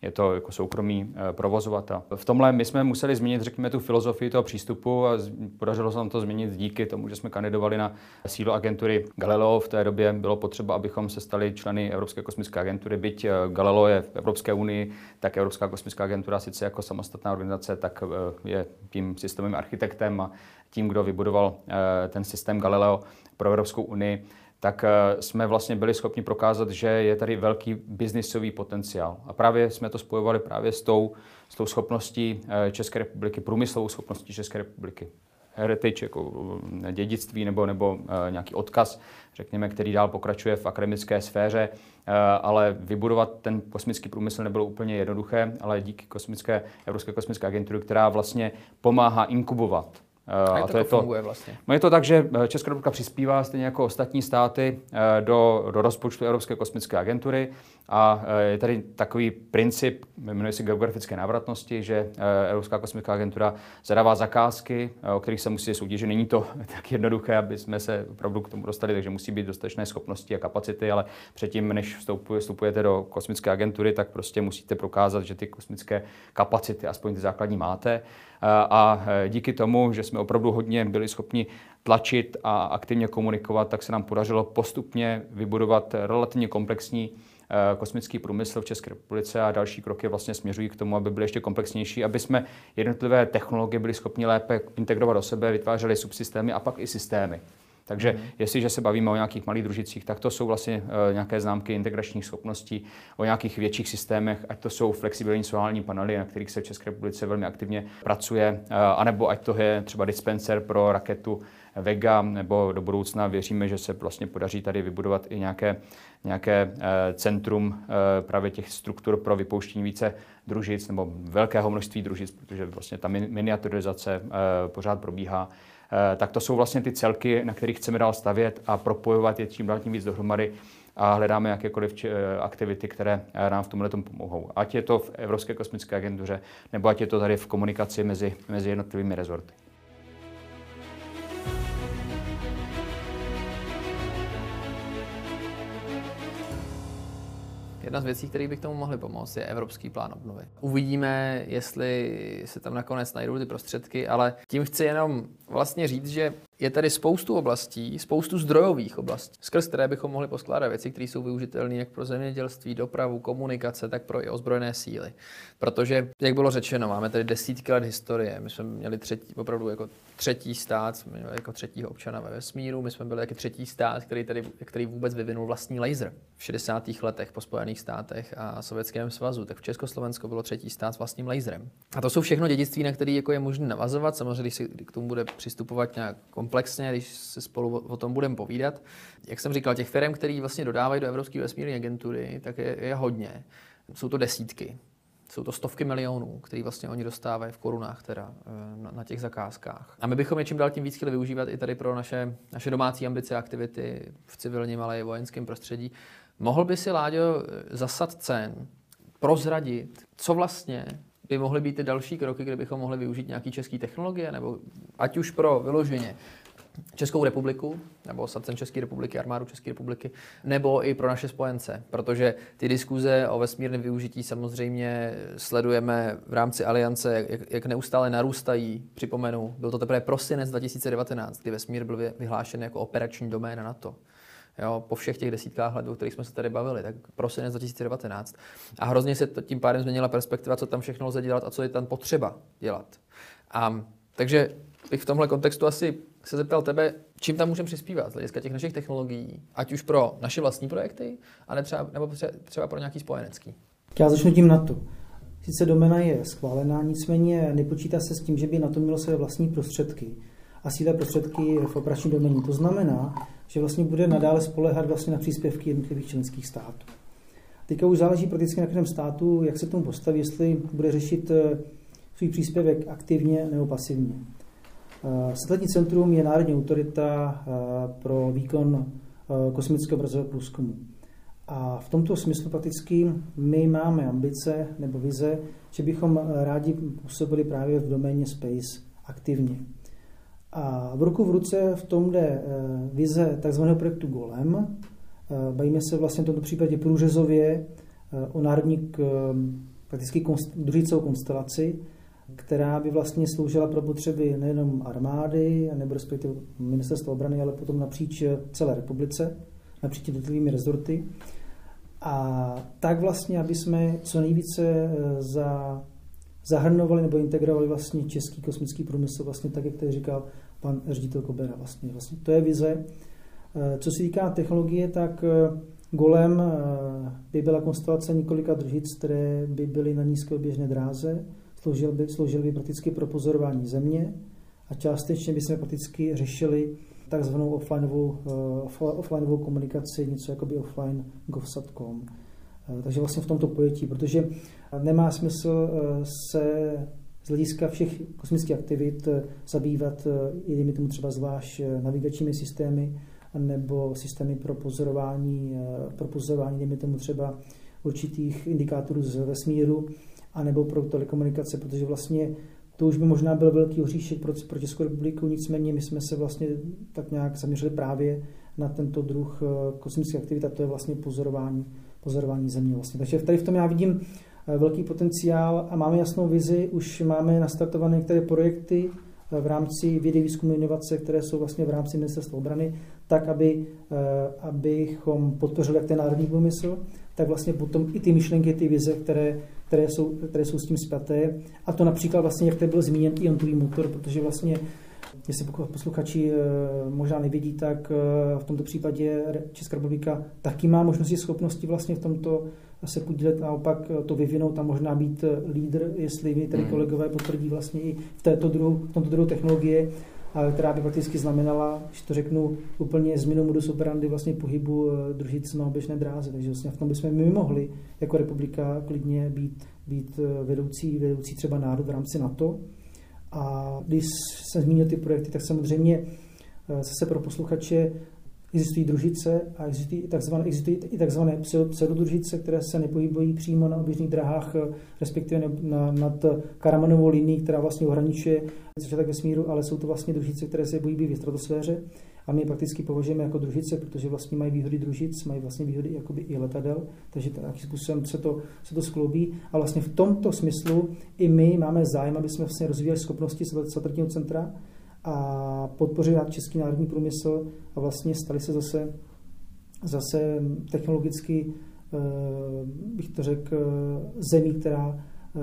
[SPEAKER 4] je to jako soukromý eh, provozovatel. V tomhle my jsme museli změnit, řekněme, tu filozofii toho přístupu a podařilo se nám to změnit díky tomu, že jsme kandidovali na sídlo agentury Galileo. V té době bylo potřeba, abychom se stali členy Evropské kosmické agentury. Byť eh, Galileo je v Evropské unii, tak Evropská kosmická agentura sice jako samostatná organizace, tak eh, je tím systémovým architektem a tím, kdo vybudoval ten systém Galileo pro Evropskou unii tak eh, jsme vlastně byli schopni prokázat, že je tady velký biznisový potenciál. A právě jsme to spojovali právě s tou, s tou schopností eh, České republiky, průmyslovou schopností České republiky. Heritage, jako eh, dědictví nebo, nebo nějaký odkaz, řekněme, který dál pokračuje v akademické sféře, ale vybudovat ten kosmický průmysl nebylo úplně jednoduché, ale díky kosmické, Evropské kosmické agentury, která vlastně pomáhá inkubovat
[SPEAKER 1] a, a to, to je to funguje vlastně?
[SPEAKER 4] No je to tak, že eh, Česká republika přispívá stejně jako ostatní státy eh, do, do rozpočtu Evropské kosmické agentury a eh, je tady takový princip, jmenuje se geografické návratnosti, že Evropská kosmická agentura zadává zakázky, o kterých se musí soutěžit. Není to tak jednoduché, aby jsme se opravdu k tomu dostali, takže musí být dostatečné schopnosti a kapacity, ale předtím, než vstupujete do kosmické agentury, tak prostě musíte prokázat, že ty kosmické kapacity, aspoň ty základní máte. A díky tomu, že jsme opravdu hodně byli schopni tlačit a aktivně komunikovat, tak se nám podařilo postupně vybudovat relativně komplexní eh, kosmický průmysl v České republice a další kroky vlastně směřují k tomu, aby byly ještě komplexnější, aby jsme jednotlivé technologie byli schopni lépe integrovat do sebe, vytvářeli subsystémy a pak i systémy. Takže mm. jestliže se bavíme o nějakých malých družicích, tak to jsou vlastně uh, nějaké známky integračních schopností, o nějakých větších systémech, ať to jsou flexibilní solární panely, na kterých se v České republice velmi aktivně pracuje, uh, anebo ať to je třeba dispenser pro raketu Vega, nebo do budoucna věříme, že se vlastně podaří tady vybudovat i nějaké, nějaké uh, centrum uh, právě těch struktur pro vypouštění více družic nebo velkého množství družic, protože vlastně ta miniaturizace uh, pořád probíhá tak to jsou vlastně ty celky, na kterých chceme dál stavět a propojovat je čím dál tím víc dohromady a hledáme jakékoliv aktivity, které nám v tomhle tom pomohou. Ať je to v Evropské kosmické agentuře, nebo ať je to tady v komunikaci mezi, mezi jednotlivými rezorty.
[SPEAKER 1] Jedna z věcí, které by k tomu mohly pomoct, je evropský plán obnovy. Uvidíme, jestli se tam nakonec najdou ty prostředky, ale tím chci jenom vlastně říct, že je tady spoustu oblastí, spoustu zdrojových oblastí, skrz které bychom mohli poskládat věci, které jsou využitelné jak pro zemědělství, dopravu, komunikace, tak pro i ozbrojené síly. Protože, jak bylo řečeno, máme tady desítky let historie. My jsme měli třetí, opravdu jako třetí stát, jsme měli jako třetího občana ve vesmíru, my jsme byli jako třetí stát, který, tady, který vůbec vyvinul vlastní laser v 60. letech po Spojených státech a Sovětském svazu. Tak v Československu bylo třetí stát s vlastním laserem. A to jsou všechno dědictví, na které jako je možné navazovat. Samozřejmě, když si k tomu bude přistupovat nějak komplexně, když se spolu o tom budeme povídat. Jak jsem říkal, těch firm, které vlastně dodávají do Evropské vesmírné agentury, tak je, je hodně. Jsou to desítky. Jsou to stovky milionů, které vlastně oni dostávají v korunách teda eh, na, na těch zakázkách. A my bychom je čím dál tím víc chtěli využívat i tady pro naše, naše domácí ambice a aktivity v civilním, ale i vojenském prostředí. Mohl by si, Láďo, zasad cen prozradit, co vlastně by mohly být ty další kroky, kde bychom mohli využít nějaké české technologie, nebo ať už pro vyloženě Českou republiku, nebo SACEN České republiky, armádu České republiky, nebo i pro naše spojence, protože ty diskuze o vesmírném využití samozřejmě sledujeme v rámci aliance, jak, jak neustále narůstají. Připomenu, byl to teprve prosinec 2019, kdy vesmír byl vyhlášen jako operační doména NATO. Jo, po všech těch desítkách let, o kterých jsme se tady bavili, tak prosinec 2019. A hrozně se to, tím pádem změnila perspektiva, co tam všechno lze dělat a co je tam potřeba dělat. A, takže bych v tomhle kontextu asi se zeptal tebe, čím tam můžeme přispívat z hlediska těch našich technologií, ať už pro naše vlastní projekty, ale třeba, nebo třeba pro nějaký spojenecký.
[SPEAKER 3] Já začnu tím na to. Sice domena je schválená, nicméně nepočítá se s tím, že by na to mělo své vlastní prostředky a síle prostředky v operační doméně. To znamená, že vlastně bude nadále spolehat vlastně na příspěvky jednotlivých členských států. Teďka už záleží prakticky na každém státu, jak se tomu postaví, jestli bude řešit eh, svůj příspěvek aktivně nebo pasivně. Eh, Satelitní centrum je národní autorita eh, pro výkon kosmického obrazového průzkumu. A v tomto smyslu prakticky my máme ambice nebo vize, že bychom rádi působili právě v doméně space aktivně. A v ruku v ruce v tom jde eh, vize tzv. projektu Golem. Eh, bavíme se vlastně v tomto případě průřezově eh, o národní prakticky družicovou konstelaci, která by vlastně sloužila pro potřeby nejenom armády, nebo respektive ministerstva obrany, ale potom napříč celé republice, napříč jednotlivými rezorty. A tak vlastně, aby jsme co nejvíce za zahrnovali nebo integrovali vlastně český kosmický průmysl, vlastně tak, jak tady říkal pan ředitel Kobera. Vlastně, vlastně to je vize. Eh, co se týká technologie, tak eh, Golem eh, by byla konstelace několika družic, které by byly na nízké oběžné dráze, sloužil by, sloužil by prakticky pro pozorování země a částečně by jsme prakticky řešili takzvanou offlineovou, offlineovou komunikaci, něco jako by offline govsat.com. Takže vlastně v tomto pojetí, protože nemá smysl se z hlediska všech kosmických aktivit eh, zabývat, je tomu třeba zvlášť eh, navigačními systémy nebo systémy pro pozorování, eh, pro pozorování dejme tomu třeba určitých indikátorů z vesmíru, anebo pro telekomunikace, protože vlastně to už by možná byl velký hříšek pro, pro Českou republiku, nicméně my jsme se vlastně tak nějak zaměřili právě na tento druh kosmické aktivity, to je vlastně pozorování, pozorování země. Vlastně. Takže tady v tom já vidím Eh, velký potenciál a máme jasnou vizi, už máme nastartované některé projekty eh, v rámci vědy, výzkumu, inovace, které jsou vlastně v rámci ministerstva obrany, tak, aby, eh, abychom podpořili jak ten národní průmysl, tak vlastně potom i ty myšlenky, ty vize, které, které, jsou, které jsou s tím zpěté. A to například vlastně, jak tady byl zmíněn, iontový motor, protože vlastně Jestli posluchači možná nevědí, tak v tomto případě Česká republika taky má možnosti schopnosti vlastně v tomto se podílet naopak to vyvinout a možná být lídr, jestli mi tady hmm. kolegové potvrdí vlastně i v, této druhu, v tomto druhu technologie, která by prakticky znamenala, že to řeknu, úplně změnu modus operandi vlastně pohybu eh, družic na oběžné dráze. Takže vlastně v tom bychom my mohli jako republika klidně být, být eh, vedoucí, vedoucí třeba národ v rámci NATO. A když jsem zmínil ty projekty, tak samozřejmě zase pro posluchače Existují družice a existují, takzvané, existují i takzvané pseudodružice, které se nepohybují přímo na oběžných drahách, respektive na, nad Karamanovou linií, která vlastně ohraničuje začátek vesmíru, ale jsou to vlastně družice, které se pohybují v stratosféře a my je prakticky považujeme jako družice, protože vlastně mají výhody družic, mají vlastně výhody jakoby i letadel, takže nějakým způsobem se to, se to skloubí. A vlastně v tomto smyslu i my máme zájem, aby jsme vlastně rozvíjeli schopnosti satelitního centra, a podpořili český národní průmysl a vlastně stali se zase, zase technologicky, eh, bych to řekl, zemí, která eh,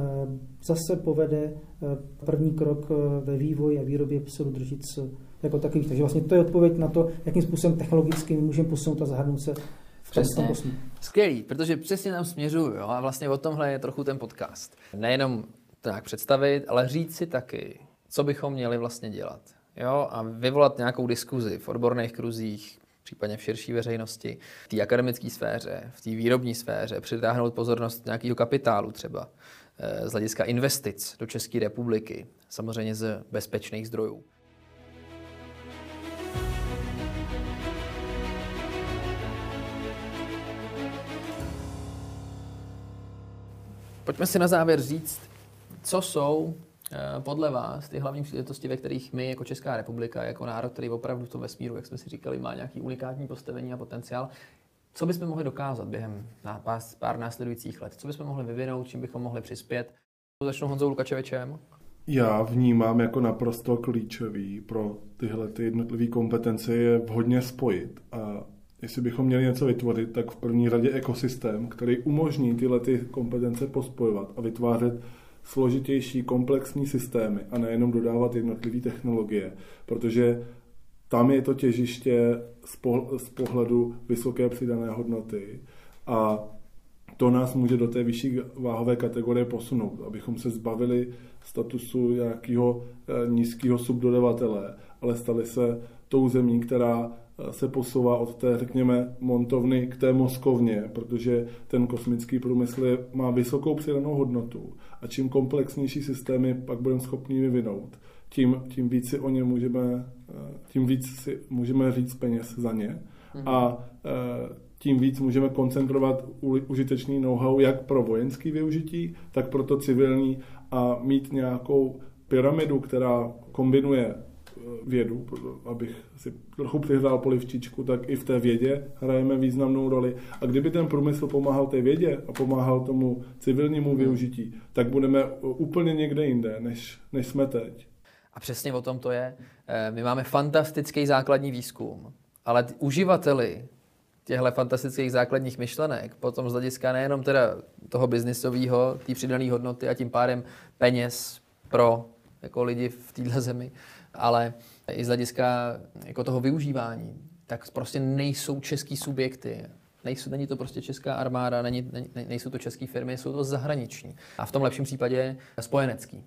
[SPEAKER 3] zase povede eh, první krok ve vývoji a výrobě pseudodržic jako takových. Takže vlastně to je odpověď na to, jakým způsobem technologicky můžeme posunout a zahrnout se v
[SPEAKER 1] Přesně. Skvělý, protože přesně tam směřuju jo? a vlastně o tomhle je trochu ten podcast. Nejenom to nějak představit, ale říct si taky, co bychom měli vlastně dělat. Jo? A vyvolat nějakou diskuzi v odborných kruzích, případně v širší veřejnosti, v té akademické sféře, v té výrobní sféře, přitáhnout pozornost nějakého kapitálu třeba eh, z hlediska investic do České republiky, samozřejmě z bezpečných zdrojů. Pojďme si na závěr říct, co jsou Eh, podle vás ty hlavní příležitosti, ve kterých my jako Česká republika, jako národ, který opravdu v tom vesmíru, jak jsme si říkali, má nějaký unikátní postavení a potenciál, co bychom mohli dokázat během pár, pár následujících let? Co bychom mohli vyvinout, čím bychom mohli přispět? Začnu Honzou Lukačevičem.
[SPEAKER 2] Já vnímám jako naprosto klíčový pro tyhle ty jednotlivé kompetence je vhodně spojit. A jestli bychom měli něco vytvořit, tak v první řadě ekosystém, který umožní tyhle ty kompetence pospojovat a vytvářet složitější, komplexní systémy a nejenom dodávat jednotlivé technologie, protože tam je to těžiště z pohledu vysoké přidané hodnoty a to nás může do té vyšší váhové kategorie posunout, abychom se zbavili statusu nějakého eh, nízkého subdodavatele, ale stali se tou zemí, která se posouvá od té, řekněme, montovny k té moskovně, protože ten kosmický průmysl je, má vysokou přidanou hodnotu a čím komplexnější systémy pak budeme schopni vyvinout, tím, tím víc si o ně můžeme, eh, tím víc si můžeme říct peněz za ně a eh, tím víc můžeme koncentrovat užitečný know-how jak pro vojenský využití, tak pro to civilní a mít nějakou pyramidu, která kombinuje vědu, abych si trochu přihrál polivčičku, tak i v té vědě hrajeme významnou roli. A kdyby ten průmysl pomáhal té vědě a pomáhal tomu civilnímu hmm. využití, tak budeme úplně někde jinde, než, než jsme teď.
[SPEAKER 1] A přesně o tom to je. Eh, my máme fantastický základní výzkum, ale uživateli těchto fantastických základních myšlenek, potom z hlediska nejenom teda toho biznisového, té přidané hodnoty a tím pádem peněz pro jako lidi v této zemi, ale i z hlediska jako toho využívání, tak prostě nejsou český subjekty. Nejsou, není to prostě česká armáda, není, nejsou to české firmy, jsou to zahraniční. A v tom lepším případě spojenecký.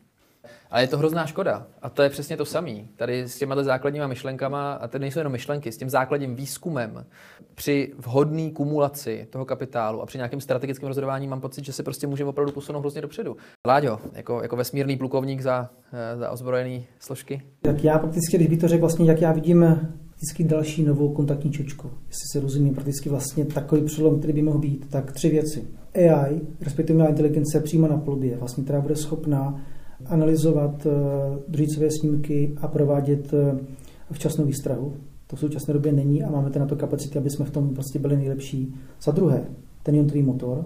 [SPEAKER 1] Ale je to hrozná škoda. A to je přesně to samé. Tady s těma základníma myšlenkama, a to nejsou jenom myšlenky, s tím základním výzkumem, při vhodné kumulaci toho kapitálu a při nějakém strategickém rozhodování mám pocit, že se prostě můžeme opravdu posunout hrozně dopředu. Láďo, jako, jako vesmírný plukovník za, za ozbrojené složky.
[SPEAKER 3] Tak já prakticky, když bych to řekl vlastně, jak já vidím vždycky další novou kontaktní čočku. Jestli se rozumím, prakticky vlastně takový přelom, který by mohl být, tak tři věci. AI, respektive inteligence přímo na polubě, vlastně, která bude schopná analyzovat eh, družicové snímky a provádět eh, včasnou výstrahu. To v současné době není a máme na to kapacity, aby jsme v tom prostě byli nejlepší. Za druhé, ten ionový motor.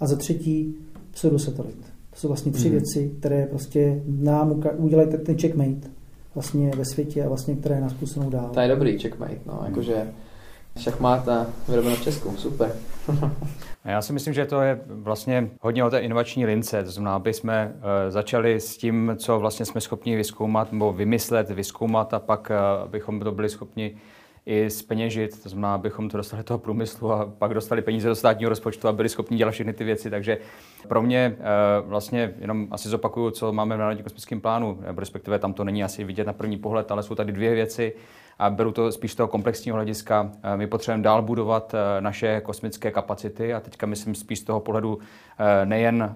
[SPEAKER 3] A za třetí, pseudosatelit. To jsou vlastně tři mm. věci, které prostě nám udělají ten checkmate vlastně ve světě a vlastně, které nás posunou dál.
[SPEAKER 1] To je dobrý checkmate, no, jakože šachmát a vyrobeno v Česku, super.
[SPEAKER 4] Já si myslím, že to je vlastně hodně o té inovační lince. To znamená, aby jsme eh, začali s tím, co vlastně jsme schopni vyzkoumat nebo vymyslet, vyzkoumat a pak eh, abychom to byli schopni i speněžit, to znamená, abychom to dostali do toho průmyslu a pak dostali peníze do státního rozpočtu a byli schopni dělat všechny ty věci. Takže pro mě eh, vlastně jenom asi zopakuju, co máme v Národním kosmickém plánu, respektive tam to není asi vidět na první pohled, ale jsou tady dvě věci a beru to spíš z toho komplexního hlediska. Eh, my potřebujeme dál budovat eh, naše kosmické kapacity a teďka myslím spíš z toho pohledu nejen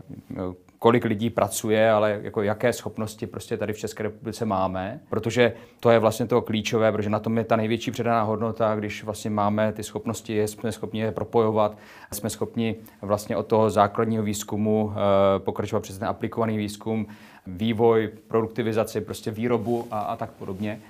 [SPEAKER 4] kolik lidí pracuje, ale jako jaké schopnosti prostě tady v České republice máme, protože to je vlastně to klíčové, protože na tom je ta největší předaná hodnota, když vlastně máme ty schopnosti, jsme schopni je propojovat, jsme schopni vlastně od toho základního výzkumu eh, pokračovat přes ten aplikovaný výzkum, vývoj, produktivizaci, prostě výrobu a, a tak podobně.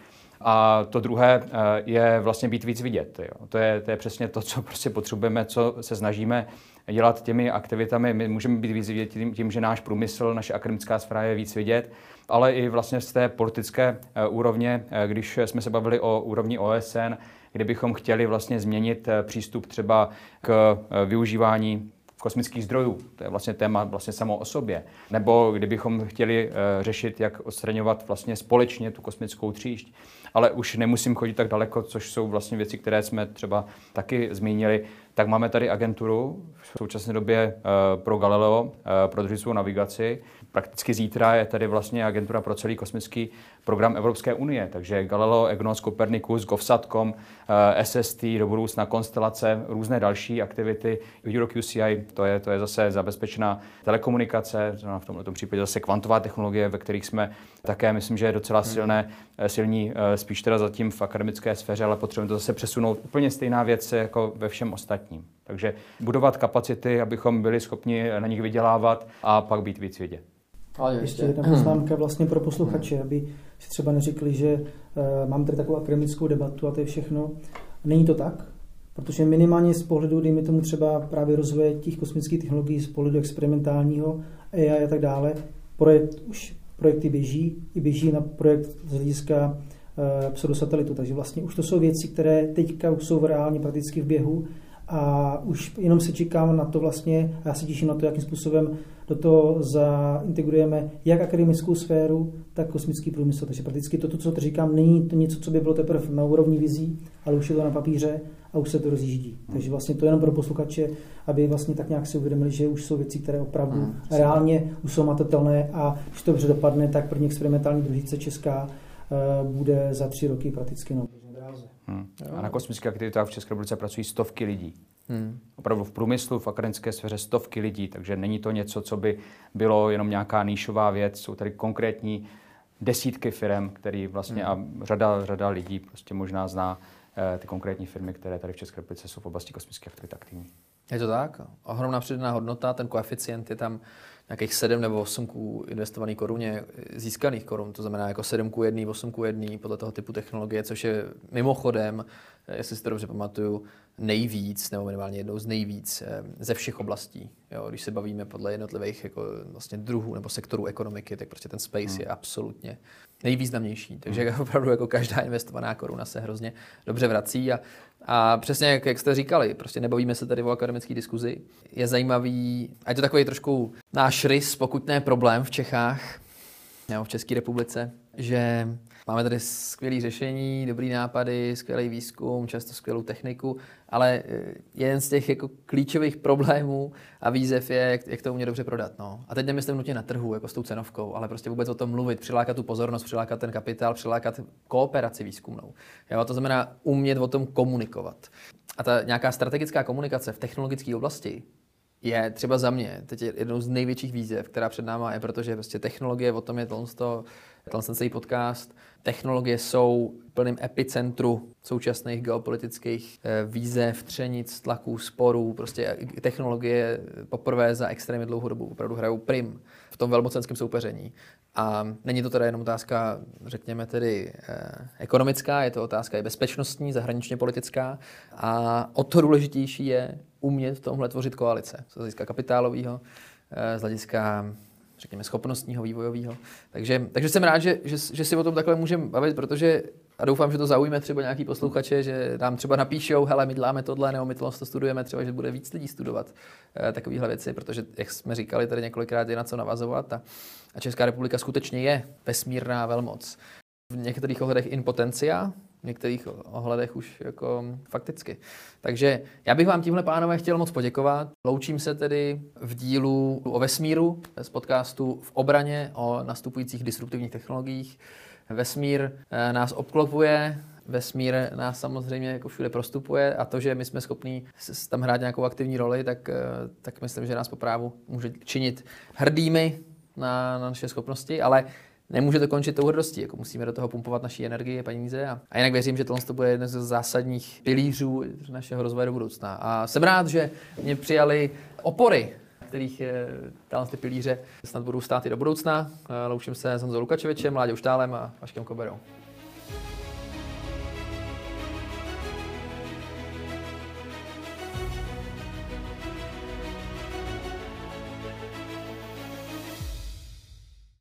[SPEAKER 4] A to druhé eh, je vlastně být víc vidět. Jo. To, je, to je přesně to, co prostě potřebujeme, co se snažíme dělat těmi aktivitami. My můžeme být víc vidět tím, tím, že náš průmysl, naše akademická sféra je víc vidět, ale i vlastně z té politické eh, úrovně, eh, když jsme se bavili o úrovni OSN, kdybychom chtěli vlastně změnit přístup třeba k využívání kosmických zdrojů. To je vlastně téma vlastně samo o sobě. Nebo kdybychom chtěli řešit, jak odstraňovat vlastně společně tu kosmickou tříšť, ale už nemusím chodit tak daleko, což jsou vlastně věci, které jsme třeba taky zmínili. Tak máme tady agenturu v současné době eh, pro Galileo, eh, pro družicovou navigaci. Prakticky zítra je tady vlastně agentura pro celý kosmický program Evropské unie, takže Galileo, EGNOS, Copernicus, GovSatcom, eh, SST, do budoucna konstelace, různé další aktivity. EuroQCI, to je, to je zase zabezpečená telekomunikace, v tomto případě zase kvantová technologie, ve kterých jsme také, myslím, že je docela hmm. silné, silní spíš teda zatím v akademické sféře, ale potřebujeme to zase přesunout. Úplně stejná věc jako ve všem ostatním. Takže budovat kapacity, abychom byli schopni na nich vydělávat a pak být víc vidět.
[SPEAKER 3] Ale ještě jedna poznámka vlastně pro posluchače, aby si třeba neřekli, že uh, mám tady takovou akademickou debatu a to je všechno. Není to tak, protože minimálně z pohledu, dejme tomu třeba právě rozvoje těch kosmických technologií, z pohledu experimentálního AI a tak dále, projekt už projekty běží, i běží na projekt z hlediska uh, pseudosatelitu, takže vlastně už to jsou věci, které teďka už jsou reálně prakticky v běhu a už jenom se čekám na to vlastně, a já se těším na to, jakým způsobem do toho zaintegrujeme jak akademickou sféru, tak kosmický průmysl. Takže prakticky toto, co to říkám, není to něco, co by bylo teprve na úrovni vizí, ale už je to na papíře a už se to rozjíždí. Takže vlastně to jenom pro posluchače, aby vlastně tak nějak si uvědomili, že už jsou věci, které opravdu hmm. reálně už jsou matatelné a když to dobře dopadne, tak první experimentální družice česká uh, bude za tři roky prakticky na
[SPEAKER 4] Hmm. A na kosmických aktivitách v České republice pracují stovky lidí. Hmm. Opravdu v průmyslu, v akademické sféře stovky lidí, takže není to něco, co by bylo jenom nějaká níšová věc. Jsou tady konkrétní desítky firm, který vlastně hmm. a řada, řada lidí prostě možná zná eh, ty konkrétní firmy, které tady v České republice jsou v oblasti kosmické aktivity aktivní.
[SPEAKER 1] Je to tak? Ohromná přidaná hodnota, ten koeficient je tam nějakých 7 nebo 8 k investovaných koruně získaných korun, to znamená jako 7 k 1, 8 k 1 podle toho typu technologie, což je mimochodem, jestli si to dobře pamatuju, nejvíc, nebo minimálně jednou z nejvíc eh, ze všech oblastí. Jo, když se bavíme podle jednotlivých jako vlastně druhů nebo sektorů ekonomiky, tak prostě ten space hmm. je absolutně nejvýznamnější. Takže hmm. opravdu jako každá investovaná koruna se hrozně dobře vrací a a přesně jak, jak jste říkali, prostě nebavíme se tady o akademické diskuzi. Je zajímavý, a je to takový trošku náš rys, pokud ne problém v Čechách, nebo v České republice, že máme tady skvělé řešení, dobrý nápady, skvělý výzkum, často skvělou techniku, ale eh, jeden z těch jako klíčových problémů a výzev je, jak, jak to umět dobře prodat. No. A teď nemyslím nutně na trhu, jako s tou cenovkou, ale prostě vůbec o tom mluvit, přilákat tu pozornost, přilákat ten kapitál, přilákat kooperaci výzkumnou. Jo, to znamená umět o tom komunikovat. A ta nějaká strategická komunikace v technologické oblasti je třeba za mě teď je jednou z největších výzev, která před náma je, protože prostě technologie, o tom je tohle, tenhle celý podcast, technologie jsou v plném epicentru současných geopolitických eh, výzev, třenic, tlaků, sporů. Prostě technologie poprvé za extrémně dlouhou dobu opravdu hrajou prim v tom velmocenském soupeření. A není to teda jenom otázka, řekněme tedy eh, ekonomická, je to otázka i bezpečnostní, zahraničně politická. A o to důležitější je umět v tomhle tvořit koalice. Z hlediska kapitálového, eh, z hlediska řekněme, schopnostního, vývojového. Takže, takže jsem rád, že, že, že si o tom takhle můžeme bavit, protože a doufám, že to zaujme třeba nějaký posluchače, že nám třeba napíšou, hele, my děláme tohle, nebo my to studujeme, třeba, že bude víc lidí studovat e, takovéhle věci, protože, jak jsme říkali tady několikrát, je na co navazovat a, a Česká republika skutečně je vesmírná velmoc. V některých ohledech in potencia, v některých ohledech už jako fakticky. Takže já bych vám tímhle, pánové, chtěl moc poděkovat. Loučím se tedy v dílu o vesmíru z podcastu v obraně o nastupujících disruptivních technologiích. Vesmír eh, nás obklopuje vesmír nás samozřejmě jako všude prostupuje a to, že my jsme schopní tam hrát nějakou aktivní roli, tak, tak myslím, že nás po právu může činit hrdými na, na naše schopnosti, ale nemůže to končit tou hrdostí. Jako musíme do toho pumpovat naší energii, peníze. A, a jinak věřím, že tohle to bude jeden z zásadních pilířů našeho rozvoje do budoucna. A jsem rád, že mě přijali opory kterých tyhle ty pilíře snad budou stát i do budoucna. Loučím se s Honzou Lukačevičem, Láďou Štálem a Vaškem Koberou.